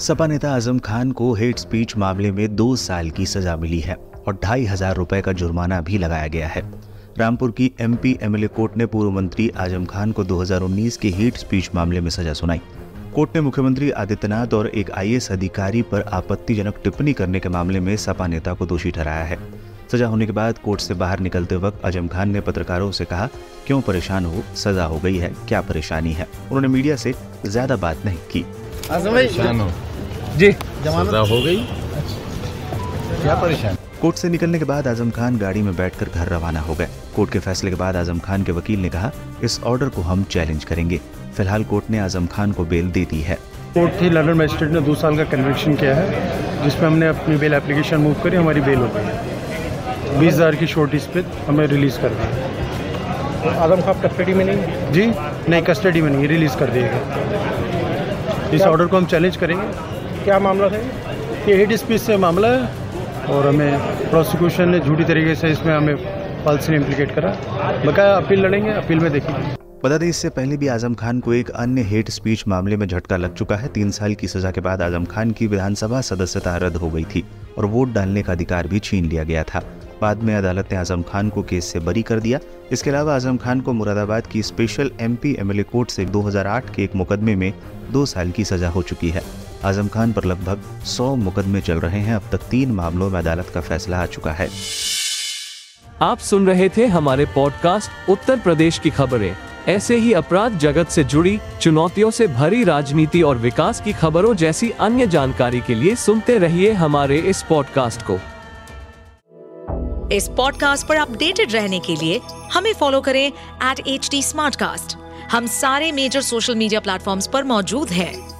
सपा नेता आज़म खान को hate speech मामले में दो साल की सजा मिली है और ढाई हज़ार रुपए का जुर्माना भी लगाया गया है। रामपुर की एमपी एमएलए कोर्ट ने पूर्व मंत्री आज़म खान को 2019 के हेट स्पीच मामले में सजा सुनाई। कोर्ट ने मुख्यमंत्री आदित्यनाथ और एक आईएएस अधिकारी पर आपत्तिजनक टिप्पणी करने के मामले में सपा नेता को दोषी ठहराया है। सजा होने के बाद कोर्ट से बाहर निकलते वक्त आज़म खान ने पत्रकारों से कहा क्यों परेशान हो? सजा हो गई है क्या परेशानी है? उन्होंने मीडिया से ज़्यादा बात नहीं की। परेशान हो। जी। सजा हो गई। क्या परेशान? कोर्ट से निकलने के बाद आज़म खान गाड़ी में बैठकर घर रवाना हो गए। कोर्ट के फैसले के बाद आज़म खान के वकील ने कहा इस ऑर्डर को हम चैलेंज करेंगे। फ़िलहाल कोर्ट ने आज़म खान को बेल दे दी है। कोर्ट थी लंदन मजिस्ट्रेट ने दो साल का कन्विक्शन किया है जिसमें हमने अपनी बेल एप्लीकेशन मूव करी हमारी बेल हो गई बीस हज़ार की शॉर्टिस पे हमें रिलीज़ कर दिया आज़म खान कस्टडी में नहीं जी नहीं कस्टडी में नहीं रिलीज़ कर दिएगा इस ऑर्डर को हम चैलेंज करेंगे। क्या मामला है? ये हेड स्पीच से मामला है और हमें प्रोसिक्यूशन ने झूठी तरीके से इसमें हमें पल्स ने इम्प्लीकेट करा। बकाया अपील लड़ेंगे अपील में देखेंगे बता दें इससे पहले भी आज़म खान को एक अन्य हेट स्पीच मामले में झटका लग चुका है। तीन साल की सजा के बाद आज़म खान की विधानसभा सदस्यता रद्द हो गई थी और वोट डालने का अधिकार भी छीन लिया गया था। बाद में अदालत ने आज़म खान को केस से बरी कर दिया। इसके अलावा आज़म खान को मुरादाबाद की स्पेशल एमपी एमएलए कोर्ट से 2008 के एक मुकदमे में दो साल की सजा हो चुकी है। आज़म खान पर लगभग 100 मुकदमे चल रहे हैं। अब तक तीन मामलों में अदालत का फैसला आ चुका है। आप सुन रहे थे हमारे पॉडकास्ट उत्तर प्रदेश की खबरें। ऐसे ही अपराध जगत से जुड़ी चुनौतियों से भरी राजनीति और विकास की खबरों जैसी अन्य जानकारी के लिए सुनते रहिए हमारे इस पॉडकास्ट को। इस पॉडकास्ट पर अपडेटेड रहने के लिए हमें फॉलो करें एट एच हम सारे मेजर सोशल मीडिया प्लेटफॉर्म पर मौजूद हैं।